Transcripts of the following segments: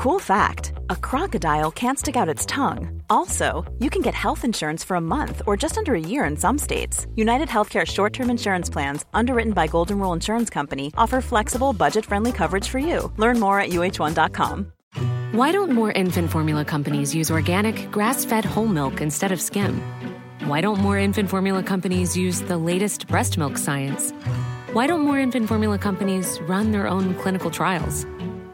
Cool fact a crocodile can't stick out its tongue. Also, you can get health insurance for a month or just under a year in some states. United Healthcare short term insurance plans, underwritten by Golden Rule Insurance Company, offer flexible, budget friendly coverage for you. Learn more at uh1.com. Why don't more infant formula companies use organic, grass fed whole milk instead of skim? Why don't more infant formula companies use the latest breast milk science? Why don't more infant formula companies run their own clinical trials?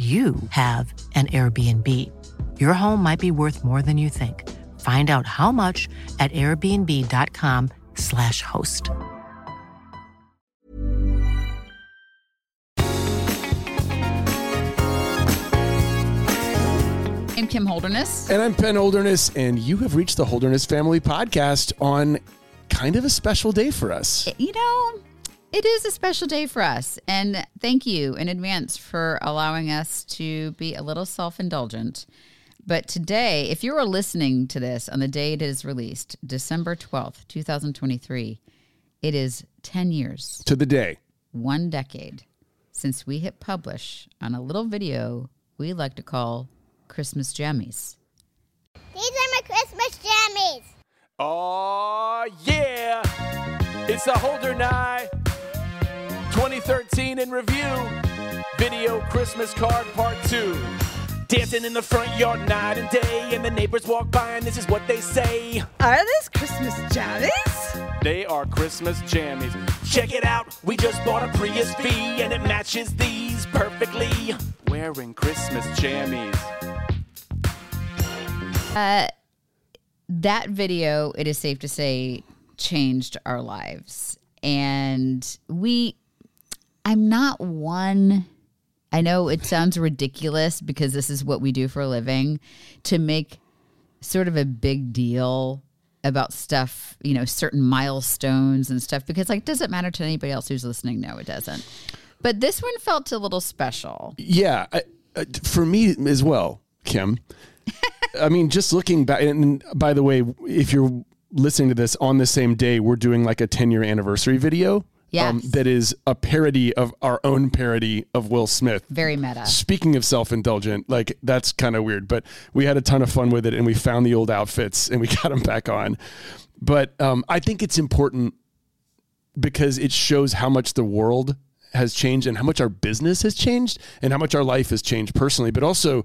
you have an Airbnb. Your home might be worth more than you think. Find out how much at airbnb.com/slash host. I'm Kim Holderness. And I'm Penn Holderness, and you have reached the Holderness Family Podcast on kind of a special day for us. You know, it is a special day for us. And thank you in advance for allowing us to be a little self indulgent. But today, if you are listening to this on the day it is released, December 12th, 2023, it is 10 years, To the day. one decade, since we hit publish on a little video we like to call Christmas Jammies. These are my Christmas jammies. Oh yeah! It's a Holderness 2013 in review. Video Christmas card part two. Dancing in the front yard night and day, and the neighbors walk by, and this is what they say. Are this Christmas jammies? They are Christmas jammies. Check it out, we just bought a Prius V, and it matches these perfectly. Wearing Christmas jammies. Uh, that video, it is safe to say, changed our lives. And we, I'm not one, I know it sounds ridiculous because this is what we do for a living, to make sort of a big deal about stuff, you know, certain milestones and stuff, because like, does it matter to anybody else who's listening? No, it doesn't. But this one felt a little special. Yeah, I, uh, for me as well, Kim. I mean, just looking back, and by the way, if you're listening to this on the same day, we're doing like a 10 year anniversary video. Um, that is a parody of our own parody of Will Smith. Very meta. Speaking of self indulgent, like that's kind of weird, but we had a ton of fun with it and we found the old outfits and we got them back on. But um, I think it's important because it shows how much the world has changed and how much our business has changed and how much our life has changed personally, but also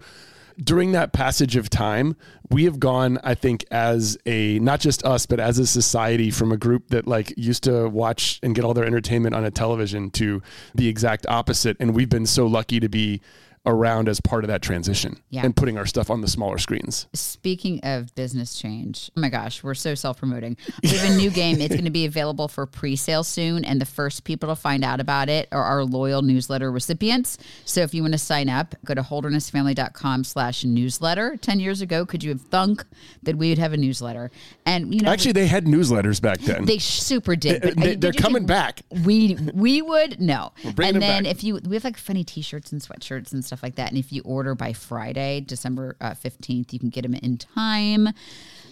during that passage of time, we have gone, I think, as a not just us, but as a society from a group that like used to watch and get all their entertainment on a television to the exact opposite. And we've been so lucky to be around as part of that transition Yeah. and putting our stuff on the smaller screens. Speaking of business change, oh my gosh, we're so self promoting. We have a new game. It's going to be available for pre sale soon. And the first people to find out about it are our loyal newsletter recipients. So if you want to sign up, go to holdernessfamily.com slash newsletter. 10 years ago, could you have thunk that we would have a newsletter? And, you know, Actually, they had newsletters back then. they super did. Uh, they- But they- I- they're coming back. We we would no. bringing and then back. if you we have like funny T-shirts and sweatshirts and stuff like that. And if you order by Friday, December uh, fifteenth, you can get them in time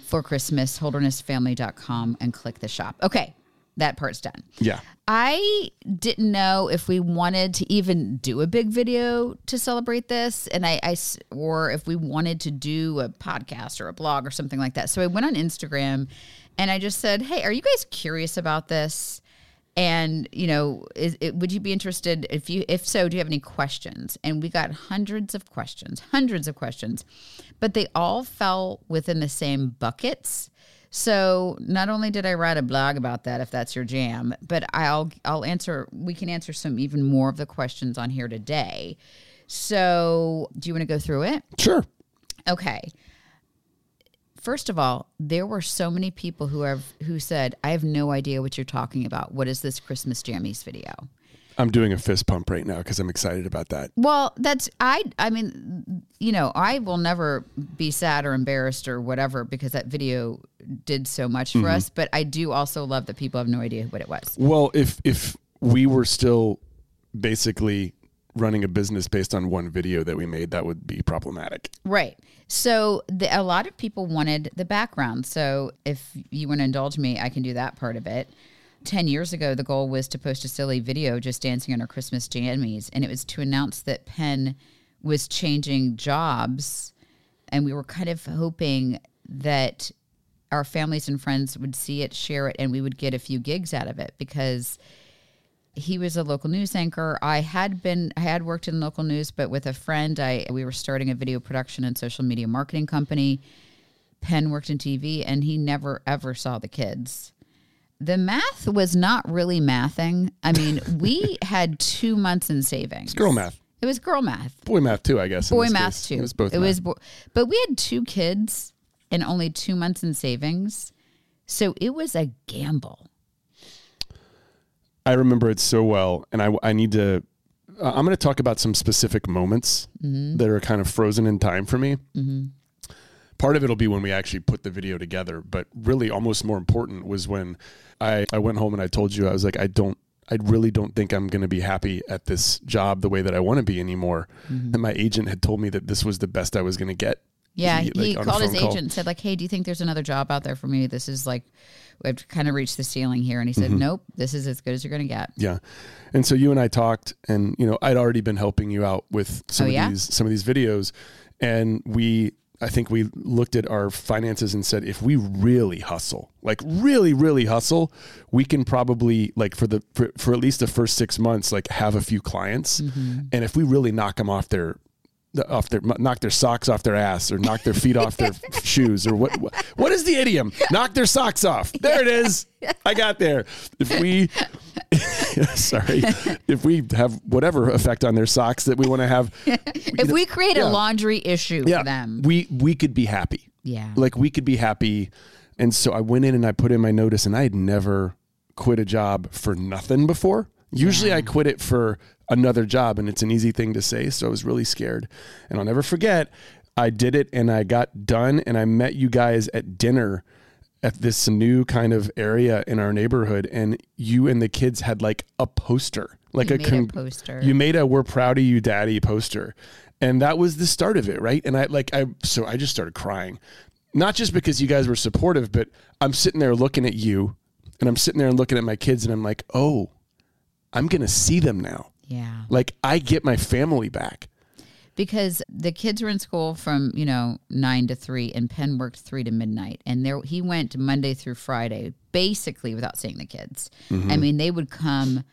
for Christmas. Holdernessfamily.com and click the shop. Okay, that part's done. yeah. I didn't know if we wanted to even do a big video to celebrate this, and I, I, or if we wanted to do a podcast or a blog or something like that. So I went on Instagram, and I just said, "Hey, are you guys curious about this?" And you know, is it, would you be interested? If you, if so, do you have any questions? And we got hundreds of questions, hundreds of questions, but they all fell within the same buckets. So not only did I write a blog about that, if that's your jam, but I'll I'll answer. We can answer some even more of the questions on here today. So, do you want to go through it? Sure. Okay. First of all, there were so many people who have who said, "I have no idea what you're talking about. What is this Christmas jammies video?" I'm doing a fist pump right now because I'm excited about that. Well, that's I. I mean, you know, I will never be sad or embarrassed or whatever because that video did so much for mm-hmm. us. But I do also love that people have no idea what it was. Well, if if we were still basically running a business based on one video that we made, that would be problematic. Right. So the, a lot of people wanted the background. So if you want to indulge me, I can do that part of it. 10 years ago, the goal was to post a silly video just dancing on our Christmas jammies. And it was to announce that Penn was changing jobs. And we were kind of hoping that our families and friends would see it, share it, and we would get a few gigs out of it because he was a local news anchor. I had been I had worked in local news, but with a friend, I we were starting a video production and social media marketing company. Penn worked in TV and he never ever saw the kids. The math was not really mathing. I mean, we had two months in savings. It's girl math. It was girl math. Boy math too, I guess. Boy math case. too. It was both. It math. was, bo- but we had two kids and only two months in savings, so it was a gamble. I remember it so well, and I I need to. Uh, I'm going to talk about some specific moments Mm-hmm. that are kind of frozen in time for me. Part of it'll be when we actually put the video together, but really, almost more important was when I I went home and I told you I was like I don't. I really don't think I'm going to be happy at this job the way that I want to be anymore. And my agent had told me that this was the best I was going to get. Yeah, He, like, called his call. agent and said, like, "Hey, do you think there's another job out there for me? This is like, we've kind of reached the ceiling here." And he Mm-hmm. said, "Nope, this is as good as you're going to get." Yeah. And so you and I talked and you know, I'd already been helping you out with some Oh, of yeah? these some of these videos and we I think we looked at our finances and said if we really hustle, like really really hustle, we can probably like for the for, for at least the first 6 months like have a few clients Mm-hmm. and if we really knock them off their off their knock their socks off their ass or knock their feet off their shoes or what, what what is the idiom? Knock their socks off. There it is. I got there. If we sorry if we have whatever effect on their socks that we want to have If we create yeah. a laundry issue yeah. for them, we we could be happy. Yeah, like we could be happy. And so i went in and i put in my notice and i had never quit a job for nothing before. Usually i quit it for another job and it's an easy thing to say so i was really scared. And i'll never forget i did it and i got done and i met you guys at dinner at this new kind of area in our neighborhood and you and the kids had like a poster like We a, made a poster. you made a we're proud of you daddy poster. And that was the start of it right? And i like i so i just started crying. Not just because you guys were supportive but i'm sitting there looking at you and i'm sitting there and looking at my kids and i'm like oh i'm gonna see them now yeah. like i get my family back because the kids were in school from you know nine to three, and Penn worked three to midnight, and there he went Monday through Friday basically without seeing the kids. Mm-hmm. I mean, they would come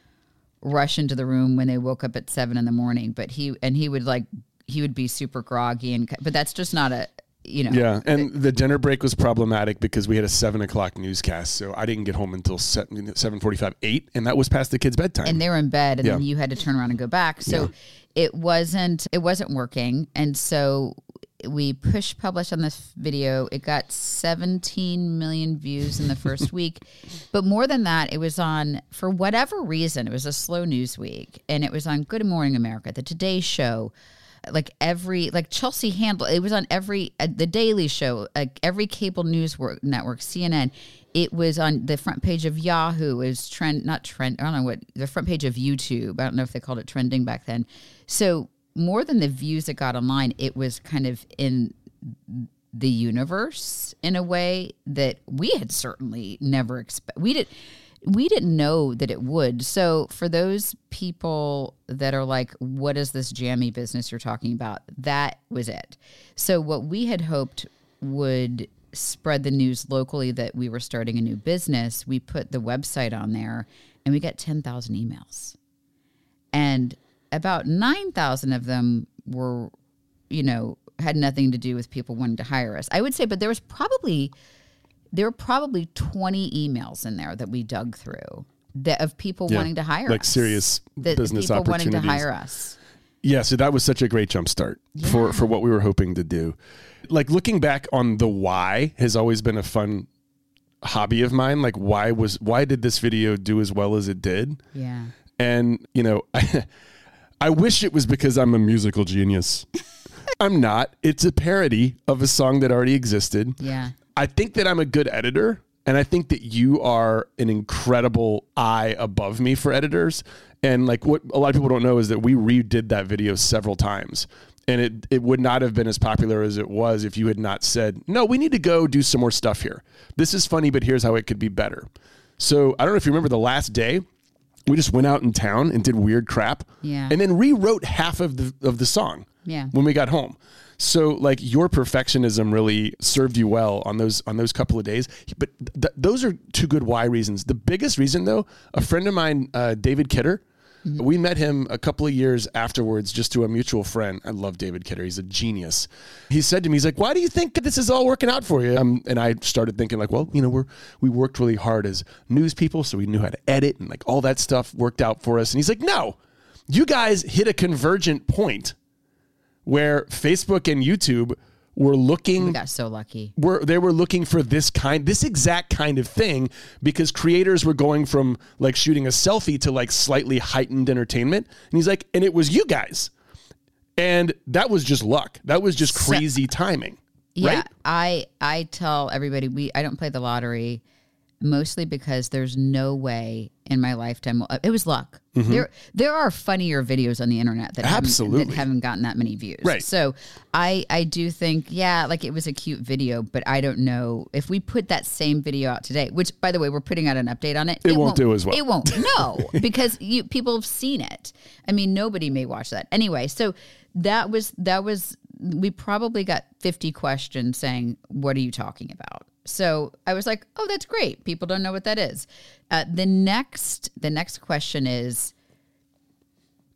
rush into the room when they woke up at seven in the morning, but he and he would like he would be super groggy and but that's just not a you know yeah and the dinner break was problematic because we had a seven o'clock newscast so i didn't get home until 7 7.45 8 and that was past the kids bedtime. And they were in bed and then you had to turn around and go back. So it wasn't it wasn't working and so we push published on this video. It got 17 million views in the first week. But more than that it was on for whatever reason it was a slow news week and it was on good morning america the today show like every like Chelsea Handler, it was on every uh, the Daily Show, like every cable news work, network, CNN. It was on the front page of Yahoo. Was trend, not trend. I don't know what the front page of YouTube. I don't know if they called it trending back then. So more than the views it got online, it was kind of in the universe in a way that we had certainly never expect. We did. We didn't know that it would. So, for those people that are like, what is this jammy business you're talking about? That was it. So, what we had hoped would spread the news locally that we were starting a new business, we put the website on there and we got 10,000 emails. And about 9,000 of them were, you know, had nothing to do with people wanting to hire us. I would say, but there was probably there were probably 20 emails in there that we dug through that of people Yeah, wanting to hire us. like us. serious business people wanting to opportunities. hire us. Yeah, so that was such a great jump start for for what we were hoping to do. Like looking back on the why has always been a fun hobby of mine. Like why was why did this video do as well as it did? Yeah. And you know, I, I wish it was because I'm a musical genius. I'm not. It's a parody of a song that already existed. Yeah. I think that I'm a good editor, and I think that you are an incredible eye above me for editors. And like what a lot of people don't know is that we redid that video several times. And it, it would not have been as popular as it was if you had not said, no, we need to go do some more stuff here. This is funny, but here's how it could be better. So I don't know if you remember the last day, we just went out in town and did weird crap. Yeah. And then rewrote half of the of the song. Yeah. When we got home. So like your perfectionism really served you well on those on those couple of days. But th- those are two good why reasons. The biggest reason though, a friend of mine, uh, David Kidder, we met him a couple of years afterwards just through a mutual friend. I love David Kidder. He's a genius. He said to me, he's like, why do you think this is all working out for you? Um, and I started thinking like, well, you know, we're, we worked really hard as news people. So we knew how to edit and like all that stuff worked out for us. And he's like, no, you guys hit a convergent point where Facebook and YouTube were looking We got so lucky. were they were looking for this kind this exact kind of thing because creators were going from like shooting a selfie to like slightly heightened entertainment. And he's like and it was you guys. And that was just luck. That was just So- crazy timing Yeah, right? I I tell everybody we I don't play the lottery mostly because there's no way in my lifetime it was luck. There there are funnier videos on the internet that haven't, Mm-hmm. Absolutely. that haven't gotten that many views. Right. So I I do think yeah, like it was a cute video, but I don't know if we put that same video out today, which by the way we're putting out an update on it. It won't do as well. It won't. No, because you people have seen it. I mean, nobody may watch that anyway. So that was that was we probably got 50 questions saying, "What are you talking about?" So I was like, "Oh, that's great. People don't know what that is." Uh, the next the next question is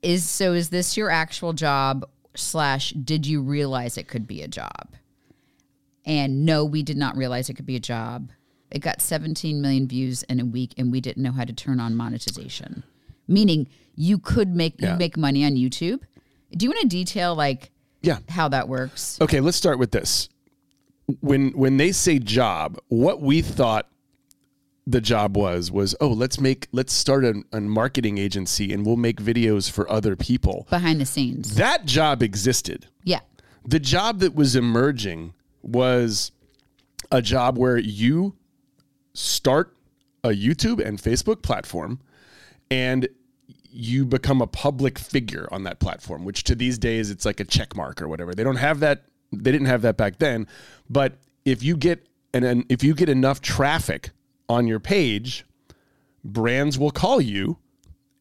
is so is this your actual job slash did you realize it could be a job? And no, we did not realize it could be a job. It got 17 million views in a week, and we didn't know how to turn on monetization. Meaning, you could make Yeah. you make money on YouTube. Do you want to detail like yeah how that works? okay let's start with this when when they say job what we thought the job was was oh let's make let's start a, a marketing agency and we'll make videos for other people. Behind the scenes, that job existed. Yeah, the job that was emerging was a job where you start a YouTube and Facebook platform and you become a public figure on that platform, which to these days it's like a check mark or whatever. They don't have that they didn't have that back then, but if you get and if you get enough traffic on your page, brands will call you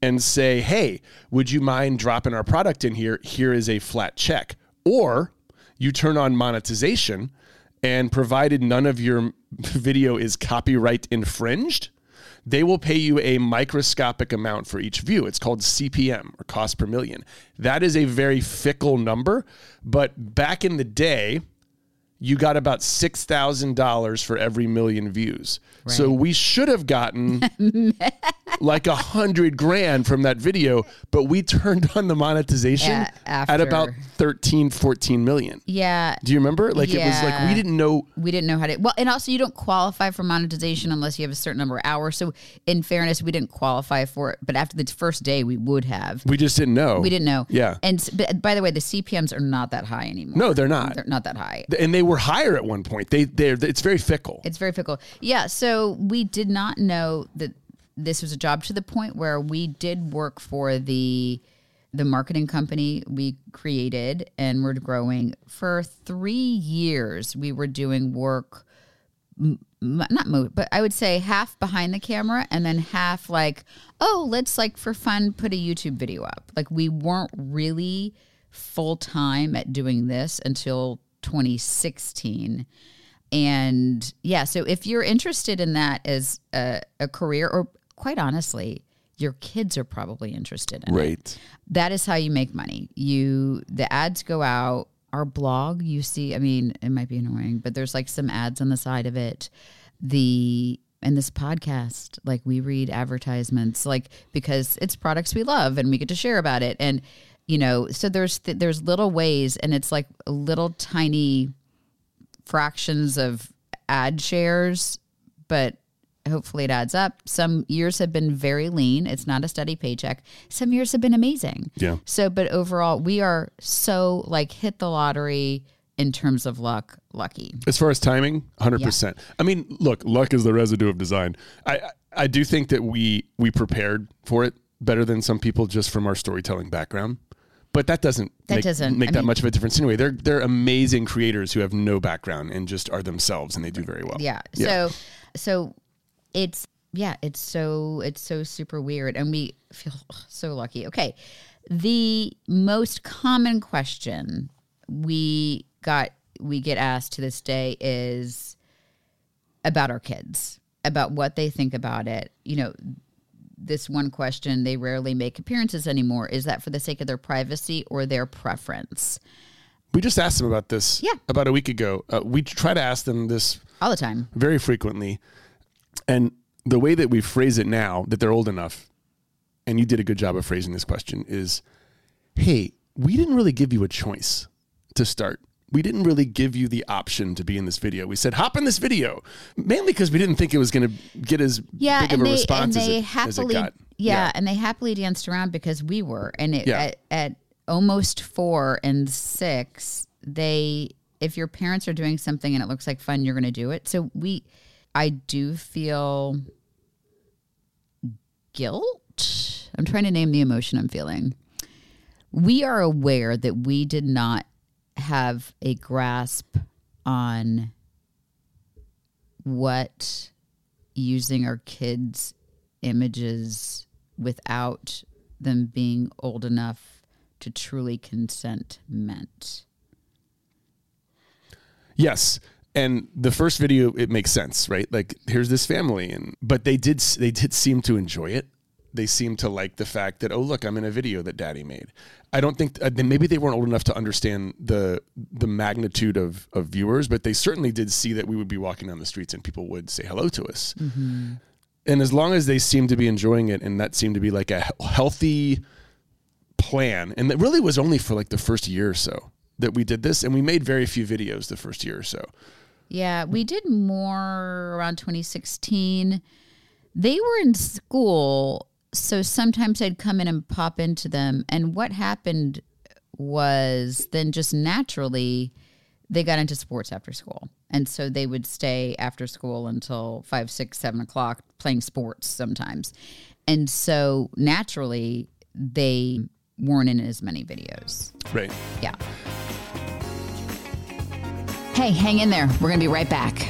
and say, "Hey, would you mind dropping our product in here? Here is a flat check." Or you turn on monetization and provided none of your video is copyright infringed, they will pay you a microscopic amount for each view. It's called CPM or cost per million. That is a very fickle number, but back in the day, you got about $6,000 for every million views. So we should have gotten like a hundred grand from that video, but we turned on the monetization Yeah, at about after. 13, 14 million. yeah. Do you remember? Like it was like we didn't know. we didn't know how to well and also you don't qualify for monetization unless you have a certain number of hours so in fairness we didn't qualify for it but after the first day we would have We just didn't know. we didn't know Yeah. and but by the way the cpms are not that high anymore No, they're not. they're not that high and they were higher at one point. They they it's very fickle. it's very fickle yeah so we did not know that this was a job to the point where we did work for the the marketing company we created and we're growing for three years we were doing work not mo but i would say half behind the camera and then half like oh let's like for fun put a youtube video up like we weren't really full time at doing this until 2016 and yeah so if you're interested in that as a, a career or quite honestly your kids are probably interested in it Right. that is how you make money. You the ads go out. Our blog, you see, I mean, it might be annoying, but there's like some ads on the side of it. The and this podcast, like we read advertisements, like because it's products we love and we get to share about it. And you know so there's th- there's little ways and it's like little tiny fractions of ad shares but hopefully it adds up some years have been very lean it's not a steady paycheck some years have been amazing Yeah. so but overall we are so like hit the lottery in terms of luck lucky As far as timing, hundred percent. I mean, look, luck is the residue of design. I I do think that we we prepared for it better than some people just from our storytelling background. But that doesn't That make, doesn't- make I that mean- much of a difference anyway. They're they're amazing creators who have no background and just are themselves and they do very well. Yeah. Yeah. So so it's yeah, it's so it's so super weird and we feel so lucky. Okay. The most common question we got we get asked to this day is about our kids, about what they think about it. You know, this one question, they rarely make appearances anymore. Is that for the sake of their privacy or their preference? We just asked them about this Yeah. about a week ago. Uh, we try to ask them this All the time. very frequently. And the way that we phrase it now that they're old enough, and you did a good job of phrasing this question, is hey, we didn't really give you a choice to start. We didn't really give you the option to be in this video. We said, hop in this video, mainly because we didn't think it was going to get as yeah, big of a they response and they as, it, happily as it got. Yeah, and they happily danced around because we were, and it, Yeah. at, at almost four and six, they if your parents are doing something and it looks like fun, you're going to do it. So we, I do feel guilt. I'm trying to name the emotion I'm feeling. We are aware that we did not have a grasp on what using our kids' images without them being old enough to truly consent meant. Yes. And the first video, it makes sense, right? Like, here's this family, and but they did they did seem to enjoy it. They seemed to like the fact that oh look, I'm in a video that Daddy made. I don't think uh, then maybe they weren't old enough to understand the the magnitude of of viewers, but they certainly did see that we would be walking down the streets and people would say hello to us. And as long as they seemed to be enjoying it, and that seemed to be like a healthy plan, and that really was only for like the first year or so that we did this, and we made very few videos the first year or so. Yeah, we did more around 2016. They were in school, so sometimes I'd come in and pop into them. And what happened was then just naturally they got into sports after school. And so they would stay after school until five, six, seven o'clock playing sports sometimes. And so naturally they weren't in as many videos. Right. Yeah. Hey, hang in there. We're going to be right back.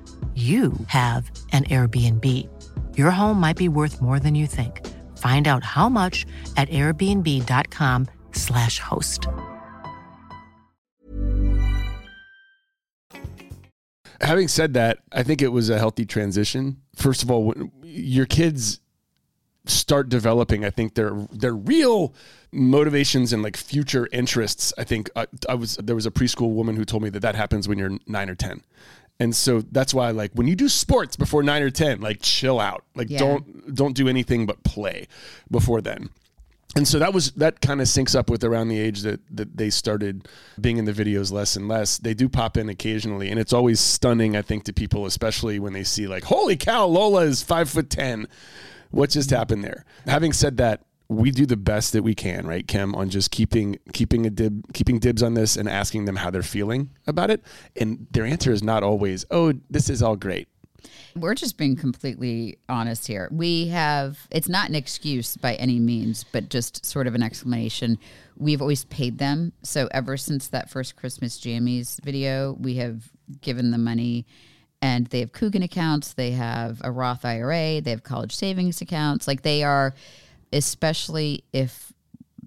you have an Airbnb. Your home might be worth more than you think. Find out how much at airbnb.com/slash host. having said that, I think it was a healthy transition. First of all, when your kids start developing, I think their their real motivations and like future interests. I think uh, I was there was a preschool woman who told me that that happens when you're nine or ten. And so that's why like when you do sports before 9 or 10 like chill out like Yeah. don't don't do anything but play before then and so that was that kind of syncs up with around the age that that they started being in the videos less and less. They do pop in occasionally, and it's always stunning, I think, to people, especially when they see like, "Holy cow, Lola is five foot ten. What just happened there?" Having said that, we do the best that we can, right, Kim, on just keeping keeping a dib keeping dibs on this and asking them how they're feeling about it, and their answer is not always, "Oh, this is all great." We're just being completely honest here. We have, it's not an excuse by any means, but just sort of an explanation. We've always paid them. So ever since that first Christmas Jammies video, we have given them money and they have Coogan accounts, they have a Roth IRA, they have college savings accounts. Like they are, especially if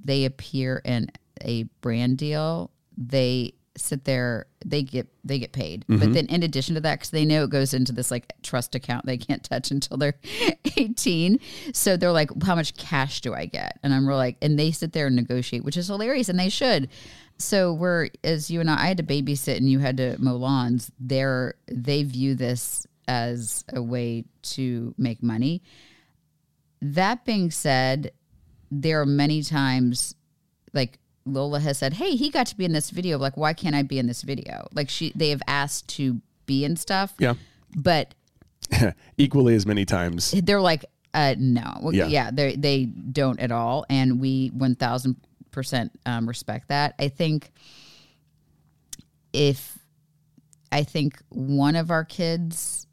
they appear in a brand deal, they sit there they get they get paid. But mm-hmm. then in addition to that because they know it goes into this like trust account they can't touch until they're 18 so they're like how much cash do i get? And i'm real like and they sit there and negotiate which is hilarious and they should. So we're as you and i, I had to babysit and you had to mow lawns. They're they view this as a way to make money that being said there are many times like Lola has said, "Hey, he got to be in this video. Like, why can't I be in this video?" Like she, they have asked to be in stuff, Yeah, but equally as many times. they're like, uh, "No, Yeah. yeah, they they don't at all." And we one thousand percent um, respect that. I think if I think one of our kids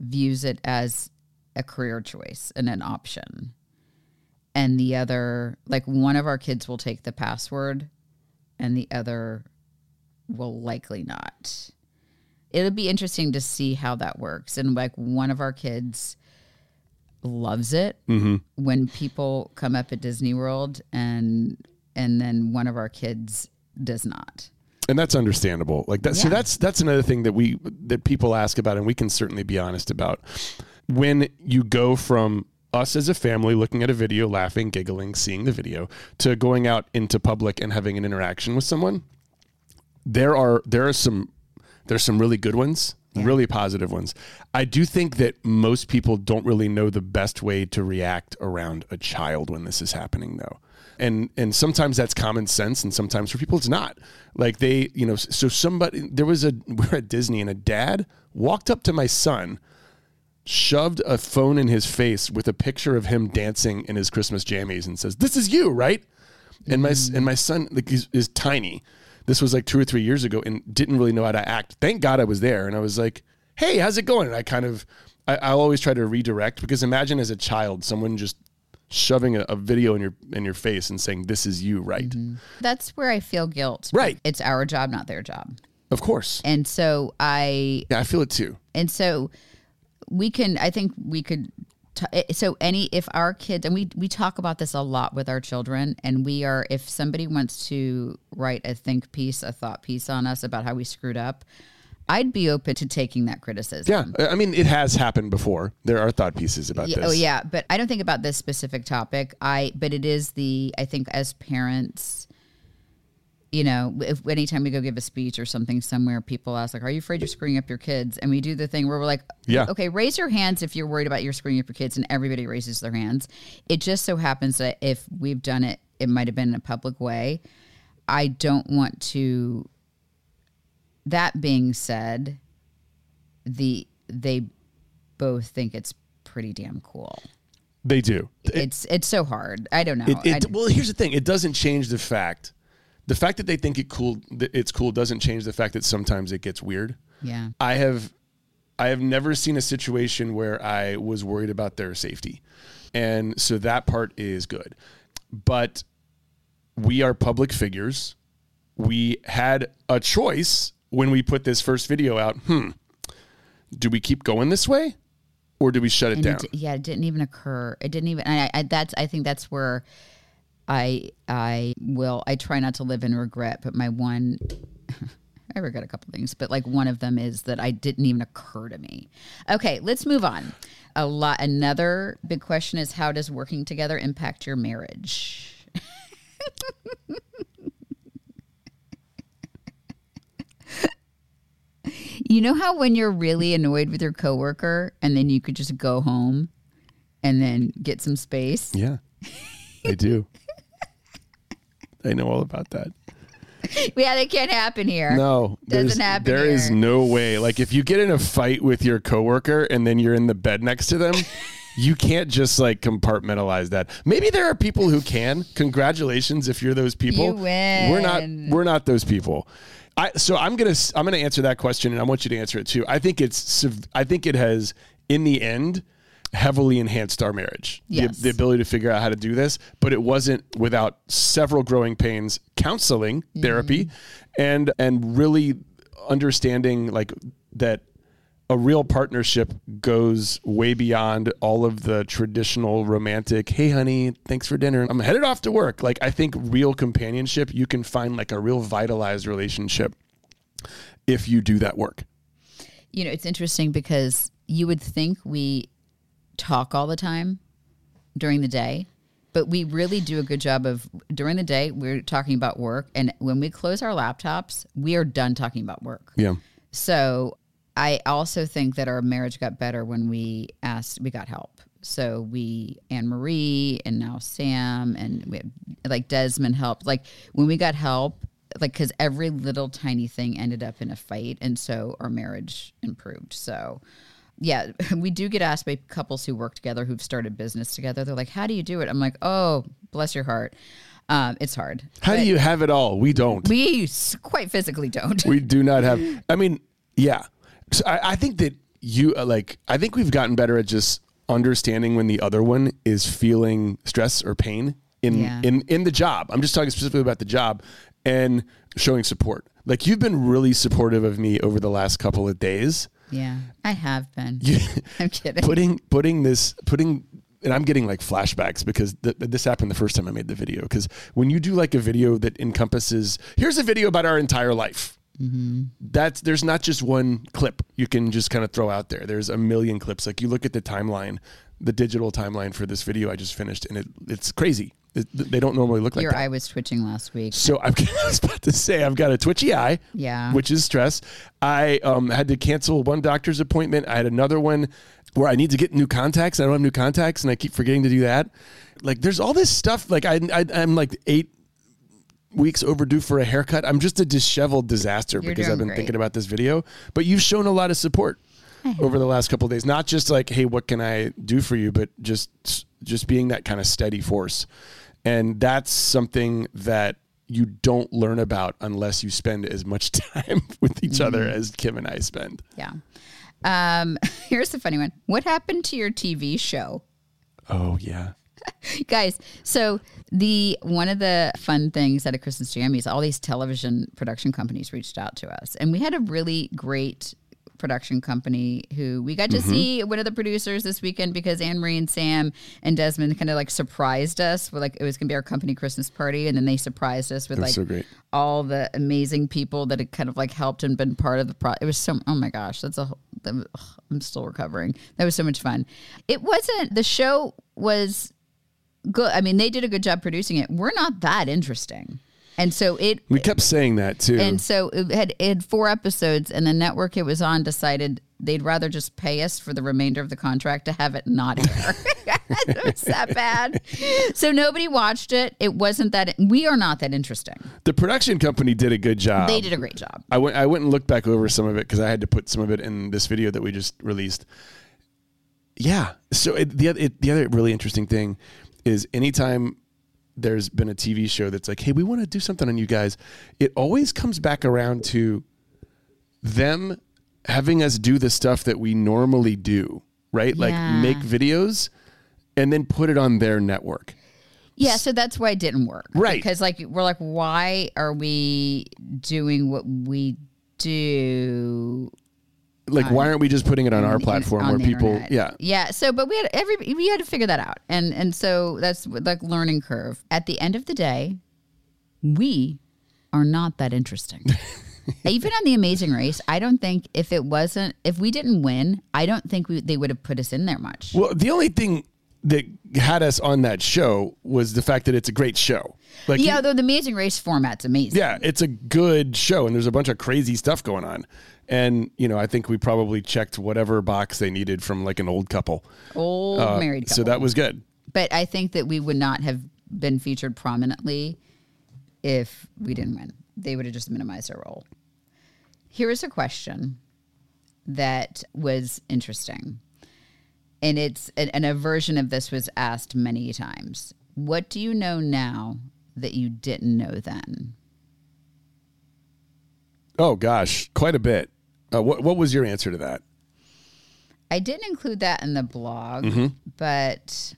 views it as a career choice and an option. And the other like one of our kids will take the password and the other will likely not. It'll be interesting to see how that works. And like one of our kids loves it mm-hmm. when people come up at disney world and and then one of our kids does not. And that's understandable. Like that so Yeah. that's that's another thing that we that people ask about and we can certainly be honest about when you go from us as a family looking at a video laughing giggling seeing the video to going out into public and having an interaction with someone there are there are some there's some really good ones really positive ones. I do think that most people don't really know the best way to react around a child when this is happening though. And and sometimes that's common sense and sometimes for people it's not. Like they you know so somebody there was a we're at disney and a dad walked up to my son shoved a phone in his face with a picture of him dancing in his christmas jammies and says this is you right? And my and my son like is, is tiny. This was like two or three years ago and didn't really know how to act. Thank god i was there. And i was like hey how's it going? And i kind of I, i'll always try to redirect because imagine as a child someone just shoving a, a video in your in your face and saying this is you right? Mm-hmm. That's where i feel guilt. Right. it's our job not their job. Of course. And so i yeah i feel it too. And so we can i think we could t- eh, so any if our kids and we we talk about this a lot with our children and we are if somebody wants to write a think piece a thought piece on us about how we screwed up i'd be open to taking that criticism. Yeah i mean it has happened before. There are thought pieces about Yeah, this. oh yeah, but I don't think about this specific topic. I but it is the I think as parents, you know, if anytime we go give a speech or something somewhere, people ask like, "Are you afraid you're screwing up your kids?" And we do the thing where we're like, Yeah. okay, raise your hands if you're worried about your screwing up your kids," and everybody raises their hands. It just so happens that if we've done it, it might have been in a public way. I don't want to. That being said, the they both think it's pretty damn cool. they do It's it's so hard. I don't know. It, it, well, here's the thing: it doesn't change the fact. The fact that they think it cool, it's cool, doesn't change the fact that sometimes it gets weird. yeah. I have, I have never seen a situation where I was worried about their safety, and so that part is good. But we are public figures. We had a choice when we put this first video out. Hmm, do we keep going this way, or do we shut it And down? it, yeah, it didn't even occur. It didn't even. I, I that's. I think that's where I I will. I try not to live in regret. But my one I regret a couple things, but like one of them is that I didn't even occur to me. Okay, let's move on. A lot. Another big question is how does working together impact your marriage? you know how when you're really annoyed with your coworker and then you could just go home and then get some space? Yeah, I do. I know all about that. Yeah, that can't happen here. No, doesn't happen. There here. is no way. Like if you get in a fight with your coworker and then you're in the bed next to them, you can't just like compartmentalize that. Maybe there are people who can. Congratulations if you're those people. You win. We're not. We're not those people. I, so I'm gonna I'm gonna answer that question and I want you to answer it too. I think it's I think it has in the end heavily enhanced our marriage. The- Yes. The, ability to figure out how to do this, but it wasn't without several growing pains, counseling, mm-hmm. therapy, and and really understanding like that a real partnership goes way beyond all of the traditional romantic hey honey thanks for dinner i'm headed off to work like i think real companionship you can find like a real vitalized relationship if you do that work You know, it's interesting because you would think we talk all the time during the day, but we really do a good job of during the day, we're talking about work. And when we close our laptops, we are done talking about work. yeah So I also think that our marriage got better when we asked, we got help. So we, Anne Marie, and now Sam, and we had, like Desmond helped. Like when we got help, like because every little tiny thing ended up in a fight, and so our marriage improved. So yeah, we do get asked by couples who work together who've started business together. They're like, "How do you do it?" I'm like, "Oh, bless your heart, um, it's hard." how do you have it all we don't We quite physically don't. we do not have i mean yeah so I, I think that you uh, like i think we've gotten better at just understanding when the other one is feeling stress or pain in Yeah. in in the job i'm just talking specifically about the job and showing support like you've been really supportive of me over the last couple of days yeah, I have been. You- I'm kidding. putting putting this putting and I'm getting like flashbacks because th- th- this happened the first time I made the video. Because when you do like a video that encompasses, here's a video about our entire life. Mm-hmm. That's there's not just one clip you can just kind of throw out there. There's a million clips. Like you look at the timeline, the digital timeline for this video I just finished, and it it's crazy. It, they don't normally look like Your that. eye was twitching last week. So I've, I was about to say I've got a twitchy eye, Yeah. which is stress. I um, had to cancel one doctor's appointment. I had another one where I need to get new contacts. I don't have new contacts, and I keep forgetting to do that. Like there's all this stuff. Like I, I I'm like eight weeks overdue for a haircut. I'm just a disheveled disaster You're because I've been great. thinking about this video. But you've shown a lot of support over the last couple of days. Not just like, hey, what can I do for you, but just just being that kind of steady force. And that's something that you don't learn about unless you spend as much time with each other Mm-hmm. as Kim and I spend. Yeah. Um, here's the funny one. What happened to your TV show? Oh yeah. Guys, so the one of the fun things at a Christmas jam is all these television production companies reached out to us. And we had a really great production company who we got to Mm-hmm. see one of the producers this weekend because Anne Marie and Sam and Desmond kind of like surprised us with like it was gonna be our company Christmas party and then they surprised us with like so all the amazing people that had kind of like helped and been part of the pro. It was so oh my gosh, that's a whole- that was, ugh, I'm still recovering. That was so much fun. It wasn't the show was good. I mean, they did a good job producing it. We're not that interesting, and so it We kept saying that too. and so it had it had four episodes, and the network it was on decided they'd rather just pay us for the remainder of the contract to have it not air. it was that bad. So nobody watched it. It wasn't that. We are not that interesting. the production company did a good job. They did a great job. I went I went and looked back over some of it because I had to put some of it in this video that we just released. Yeah. So it, the it, the other really interesting thing is anytime there's been a TV show that's like, hey, we want to do something on you guys, it always comes back around to them having us do the stuff that we normally do, right? Yeah. Like make videos and then put it on their network. Yeah, so that's why it didn't work. Right. Because like we're like, why are we doing what we do Like, why aren't we just putting it on our platform on where people, internet? yeah, Yeah. So but we had every we had to figure that out. And and so that's like learning curve. At the end of the day, we are not that interesting. Even on the Amazing Race, I don't think if it wasn't if we didn't win, I don't think we, they would have put us in there much. Well, the only thing that had us on that show was the fact that it's a great show. Like yeah, though the Amazing Race format's amazing. yeah, it's a good show, and there's a bunch of crazy stuff going on. And you know, I think we probably checked whatever box they needed from like an old couple. Old Uh, married couple. So that was good. but I think that we would not have been featured prominently if we didn't win. They would have just minimized our role. Here is a question that was interesting. And it's and and a version of this was asked many times. What do you know now that you didn't know then? Oh gosh, quite a bit. Uh, what what was your answer to that? I didn't include that in the blog, Mm-hmm. but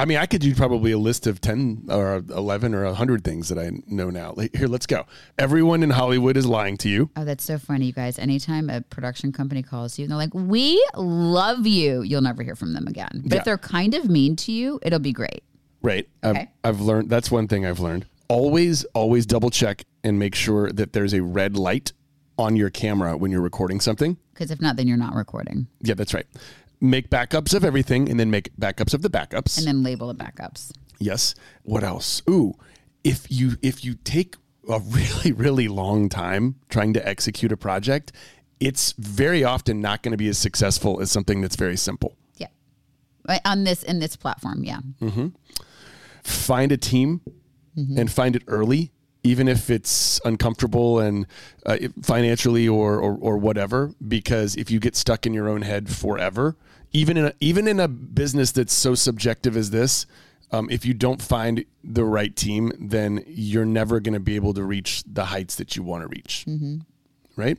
I mean, I could do probably a list of 10 or 11 or 100 things that I know now. Here, let's go. Everyone in Hollywood is lying to you. Oh, that's so funny, you guys. Anytime a production company calls you and they're like, We love you, you'll never hear from them again. But Yeah. if they're kind of mean to you, it'll be great. Right. Okay. I've, I've learned that's one thing I've learned. Always, always double check and make sure that there's a red light on your camera when you're recording something. Because if not, then you're not recording. Yeah, that's right. Make backups of everything and then make backups of the backups. And then label the backups. Yes. What else? Ooh, if you if you take a really really long time trying to execute a project, it's very often not going to be as successful as something that's very simple. Yeah. Uh, on this in this platform, yeah. Mm-hmm. Find a team mm-hmm. and find it early, even if it's uncomfortable and uh, financially or, or or whatever. Because if you get stuck in your own head forever, even in a, even in a business that's so subjective as this, um, if you don't find the right team, then you're never going to be able to reach the heights that you want to reach. Right?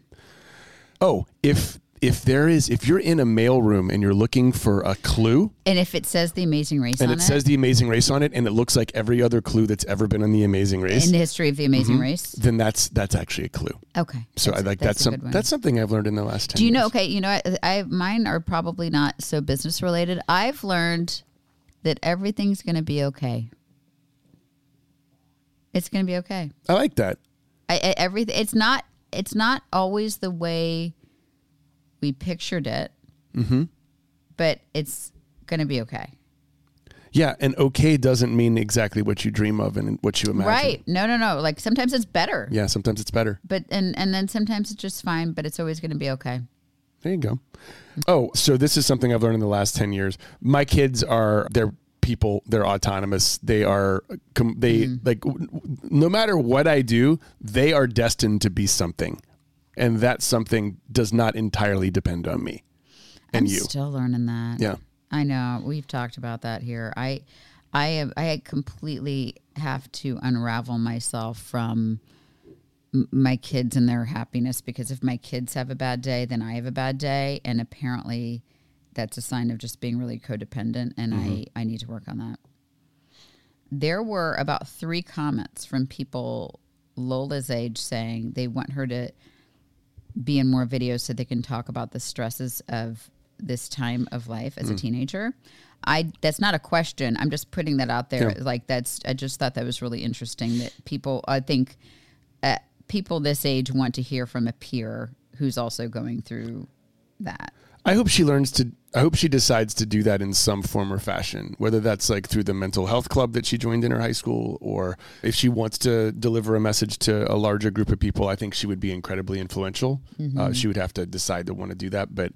Oh, if if there is if you're in a mailroom and you're looking for a clue And if it says the amazing race and on it says the Amazing Race on it and it looks like every other clue that's ever been on the Amazing Race, in the history of the amazing Mhm. race. then that's that's actually a clue. Okay. So I like that's, a some, that's something I've learned in the last ten. Do you know? years. Okay, you know, I, I mine are probably not so business related. I've learned that everything's going to be okay. It's going to be okay. I like that. I, I everything. It's not. It's not always the way we pictured it, Mm-hmm. but it's going to be okay. Yeah, and okay doesn't mean exactly what you dream of and what you imagine. Right? No, no, no. Like sometimes it's better. Yeah, sometimes it's better. But and and then sometimes it's just fine. But it's always going to be okay. There you go. Oh, so this is something I've learned in the last 10 years. My kids are they're people, they're autonomous. They are they like w- w- no matter what I do, they are destined to be something. And that something does not entirely depend on me and I'm you. still learning that. Yeah. I know. We've talked about that here. I I have I completely have to unravel myself from m- my kids and their happiness because if my kids have a bad day, then I have a bad day and apparently that's a sign of just being really codependent and I mm-hmm. I need to work on that. There were about 3 comments from people Lola's age saying they want her to be in more videos so they can talk about the stresses of this time of life as a teenager. I that's not a question. I'm just putting that out there. Yeah. Like that's I just thought that was really interesting that people I think uh, people this age want to hear from a peer who's also going through that. I hope she learns to. I hope she decides to do that in some form or fashion, whether that's like through the mental health club that she joined in her high school, or if she wants to deliver a message to a larger group of people. I think she would be incredibly influential. Uh, she would have to decide to want to do that, but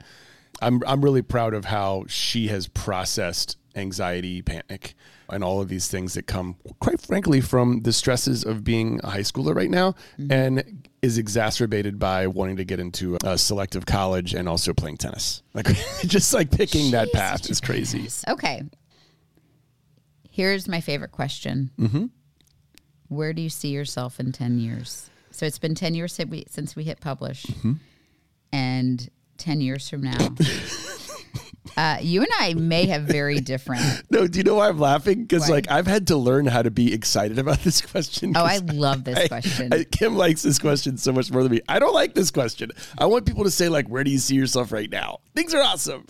I'm I'm really proud of how she has processed anxiety, panic, and all of these things that come, quite frankly, from the stresses of being a high schooler right now, and is exacerbated by wanting to get into a selective college and also playing tennis. Like just like picking that path is crazy. Okay. Here's my favorite question. Mm-hmm. Where do you see yourself in 10 years? So it's been 10 years since we, since we hit publish. Mm-hmm. And 10 years from now, uh, you and I may have very different. No, do you know why I'm laughing? Because like I've had to learn how to be excited about this question. Oh, I love this I- question. I- Kim likes this question so much more than me. I don't like this question. I want people to say like, "Where do you see yourself right now?" Things are awesome,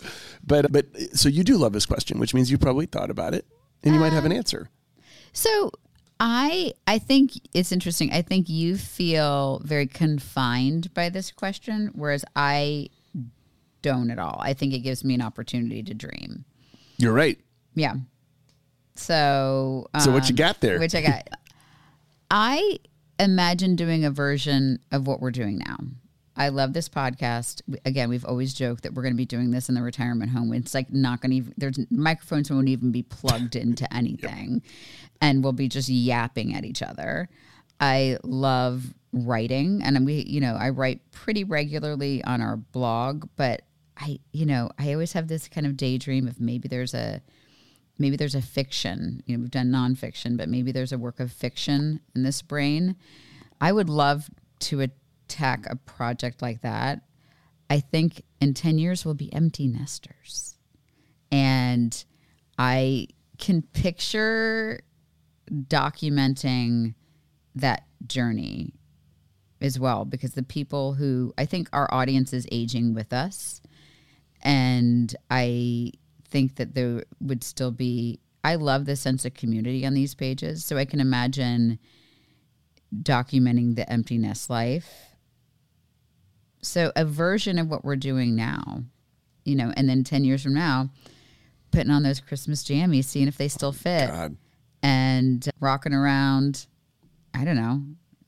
but but so you do love this question, which means you probably thought about it and you might have an Um, answer. So I I think it's interesting. I think you feel very confined by this question, whereas I don't at all. I think it gives me an opportunity to dream. You're right. Yeah. So So what you um, got there? Which I got. I imagine doing a version of what we're doing now. I love this podcast. Again, we've always joked that we're going to be doing this in the retirement home. It's like not going to even, there's microphones won't even be plugged into anything. And we'll be just yapping at each other. I love writing and we, you know, I write pretty regularly on our blog, but I, you know, I always have this kind of daydream of maybe there's a, maybe there's a fiction. You know, we've done nonfiction, but maybe there's a work of fiction in this brain. I would love to attack a project like that. I think in 10 years we'll be empty nesters. And I can picture documenting that journey as well because the people who I think our audience is aging with us and I think that there would still be I love the sense of community on these pages. So I can imagine documenting the empty nest life. So a version of what we're doing now you know and then 10 years from now putting on those Christmas jammies seeing if they still oh, fit God. and rocking around I don't know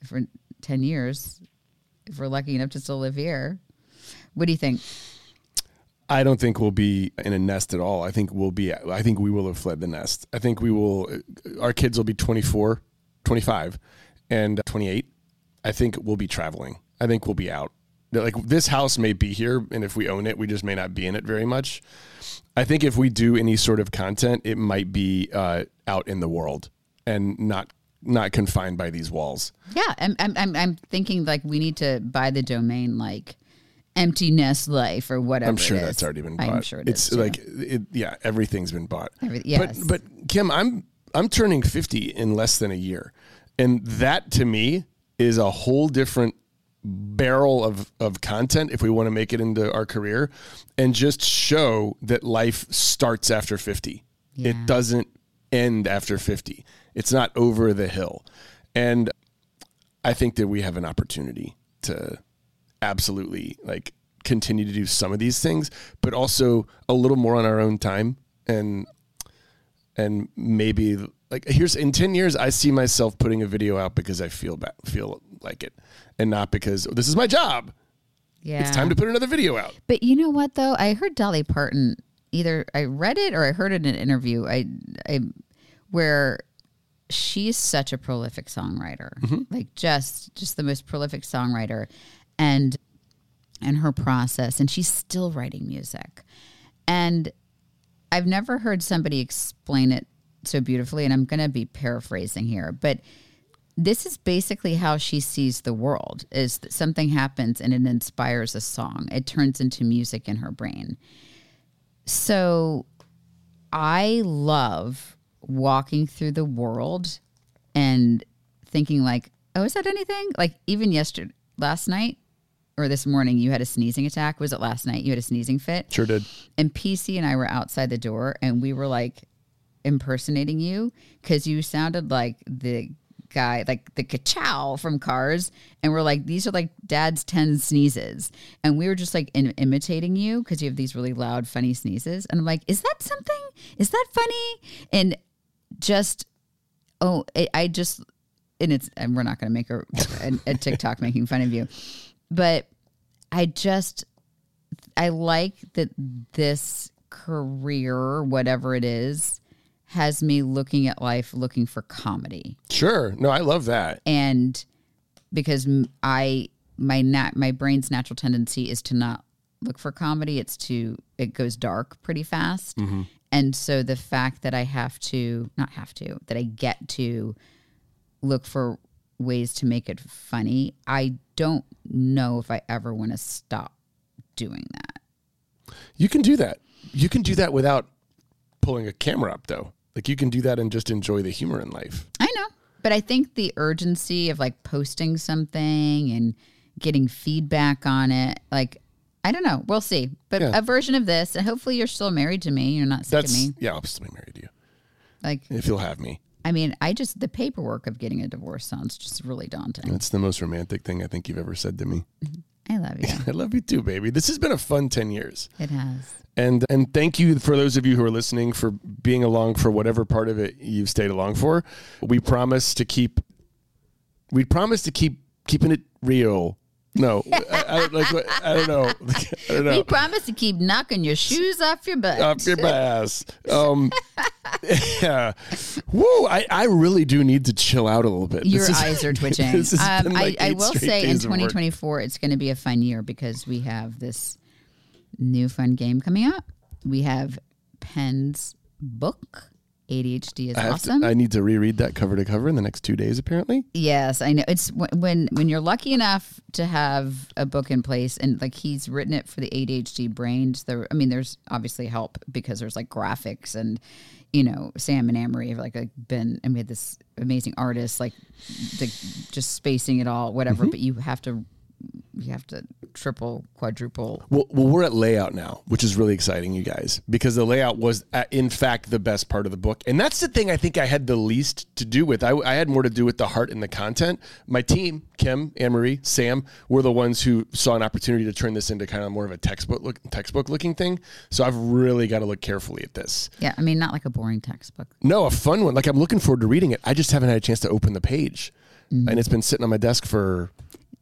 for 10 years if we're lucky enough to still live here. What do you think I don't think we'll be in a nest at all. I think we'll be, I think we will have fled the nest. I think we will, our kids will be 24, 25, and 28. I think we'll be traveling. I think we'll be out. Like this house may be here, and if we own it, we just may not be in it very much. I think if we do any sort of content, it might be uh, out in the world and not not confined by these walls. Yeah, I'm, I'm, I'm, I'm thinking like we need to buy the domain like empty nest life or whatever. I'm sure that's already been bought. I'm sure it it's is, like it, yeah, everything's been bought. Every- yes. But but Kim, I'm I'm turning 50 in less than a year. And that to me is a whole different barrel of of content if we want to make it into our career and just show that life starts after 50. Yeah. It doesn't end after 50. It's not over the hill. And I think that we have an opportunity to absolutely like continue to do some of these things, but also a little more on our own time and and maybe like here's in 10 years I see myself putting a video out because I feel ba- feel like it and not because this is my job. yeah. It's time to put another video out. But you know what though? I heard Dolly Parton either I read it or I heard it in an interview. I, I where she's such a prolific songwriter, mm-hmm. like just just the most prolific songwriter, and and her process, and she's still writing music, and I've never heard somebody explain it so beautifully, and I'm going to be paraphrasing here, but this is basically how she sees the world is that something happens and it inspires a song. It turns into music in her brain. So i love walking through the world and thinking like oh is that anything? Like even yesterday last night or this morning you had a sneezing attack was it last night you had a sneezing fit Sure did. and PC and I were outside the door and we were like impersonating you because you sounded like the guy, like the ka-chow from Cars. And we're like, these are like dad's 10 sneezes. And we were just like in, imitating you because you have these really loud, funny sneezes. And I'm like, is that something? Is that funny? And just, oh, I, I just, and it's, and we're not going to make a, a, a TikTok making fun of you, but I just, I like that this career, whatever it is, has me looking at life looking for comedy. Sure. No, I love that. And because I my nat my brain's natural tendency is to not look for comedy, it's to it goes dark pretty fast. Mm-hmm. And so the fact that I have to not have to, that I get to look for ways to make it funny, I don't know if I ever want to stop doing that. You can do that. You can do that without pulling a camera up though. Like you can do that and just enjoy the humor in life. I know. But I think the urgency of like posting something and getting feedback on it, like, I don't know. We'll see. But Yeah. a version of this, and hopefully you're still married to me. You're not sick That's of me. yeah, I'll still be married to you. Like, If you'll have me. I mean, I just the paperwork of getting a divorce sounds just really daunting. That's the most romantic thing I think you've ever said to me. I love you. I love you too, baby. This has been a fun 10 years. It has. And and thank you for those of you who are listening for being along for whatever part of it you've stayed along for. We promise to keep we promise to keep keeping it real. No, I, I, like I don't know. I don't know. We promise to keep knocking your shoes off your butt. Off your ass. Um, yeah. Woo! I, I really do need to chill out a little bit. Your This is- eyes are twitching. Um, I, like I eight will say in days of 2024, it's going to be a fun year because we have this new fun game coming up. We have Penn's book, ADHD is I, awesome. to, I need to reread that cover to cover in the next two days, apparently. Yes, I know. It's wh- when when you're lucky enough to have a book in place, and like he's written it for the ADHD brains. There, I mean, there's obviously help because there's like graphics and you know Sam and Amory have like, like been, and we had this amazing artist like the, just spacing it all, whatever. Mm-hmm. But you have to you have to triple, quadruple. Well, well, we're at layout now, which is really exciting, you guys, because the layout was, uh, in fact, the best part of the book, and that's the thing I think I had the least to do with. I, I had more to do with the heart and the content. My team, Kim, Anne Marie, Sam, were the ones who saw an opportunity to turn this into kind of more of a textbook look, textbook looking thing. So I've really got to look carefully at this. Yeah, I mean, not like a boring textbook. No, a fun one. Like I'm looking forward to reading it. I just haven't had a chance to open the page, Mm-hmm. and it's been sitting on my desk for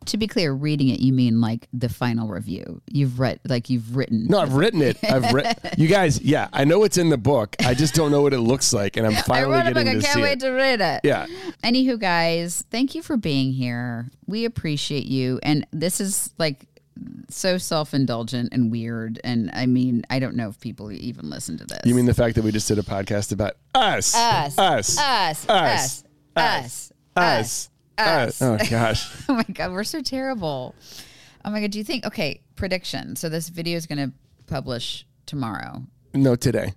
to be clear, reading it, you mean like the final review. You've read, like you've written. No, I've written it. I've written. you guys, yeah, I know it's in the book. I just don't know what it looks like, and I'm finally I wrote a book. I can't wait it. to read it. Yeah. Anywho, guys, thank you for being here. We appreciate you, and this is like so self-indulgent and weird and i mean i don't know if people even listen to this you mean the fact that we just did a podcast about us us us us us us, us. us. us. Oh gosh, oh my God, we're so terrible. Oh my God, do you think, okay, prediction. So this video is going to publish tomorrow. no, today.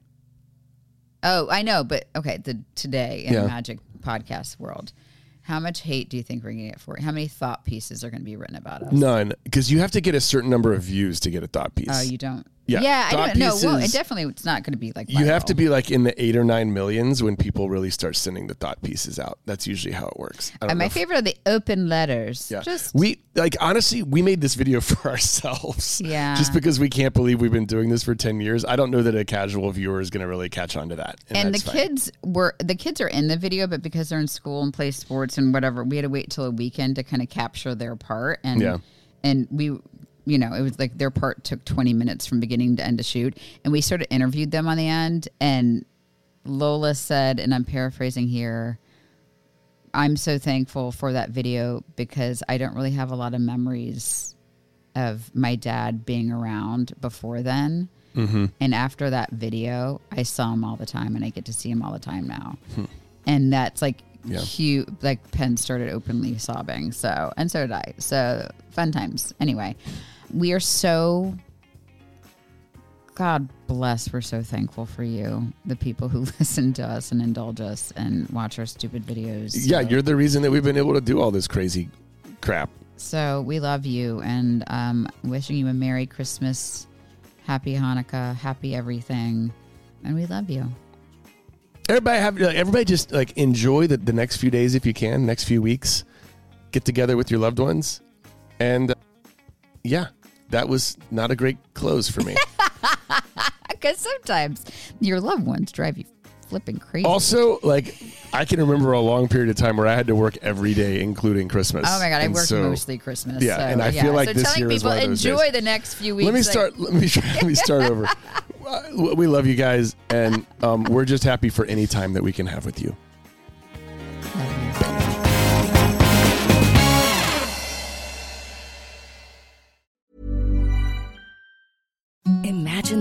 Oh, I know, but okay, the today in Yeah. the magic podcast world. How much hate do you think we're gonna get for it? How many thought pieces are gonna be written about us? None, because you have to get a certain number of views to get a thought piece. Oh, you don't. Yeah, yeah, I don't know. Well, it definitely it's not going to be like you have to be like in the eight or nine millions when people really start sending the thought pieces out. That's usually how it works. I don't And my if- favorite are the open letters. Yeah. Just we like honestly, we made this video for ourselves. Yeah. Just because we can't believe we've been doing this for 10 years. I don't know that a casual viewer is going to really catch on to that. and the fine. kids were the kids are in the video, but because they're in school and play sports and whatever, we had to wait till a weekend to kind of capture their part. And Yeah. and we, you know, it was like their part took twenty minutes from beginning to end to shoot, and we sort of interviewed them on the end. And Lola said, and I'm paraphrasing here. I'm so thankful for that video because I don't really have a lot of memories of my dad being around before then. Mm-hmm. And after that video, I saw him all the time and I get to see him all the time now. And that's like Yeah. cute. Like Penn started openly sobbing. So, and so did I. So, fun times. Anyway, we are so, God bless, we're so thankful for you, the people who listen to us and indulge us and watch our stupid videos. Yeah, So- you're the reason that we've been able to do all this crazy crap. so we love you and um, wishing you a Merry Christmas, Happy Hanukkah, Happy everything, and we love you. Everybody have like, everybody just like enjoy the, the next few days if you can, next few weeks. Get together with your loved ones. And uh, yeah, that was not a great close for me. Because sometimes your loved ones drive you flipping crazy. also, like I can remember a long period of time where I had to work every day, including Christmas. oh my god, I worked so- mostly Christmas. Yeah, so, and I yeah. feel like so this telling year is one of those enjoy days. the next few weeks. Let me like- start. Let me try, let me start over. Uh, We love you guys, and um, we're just happy for any time that we can have with you.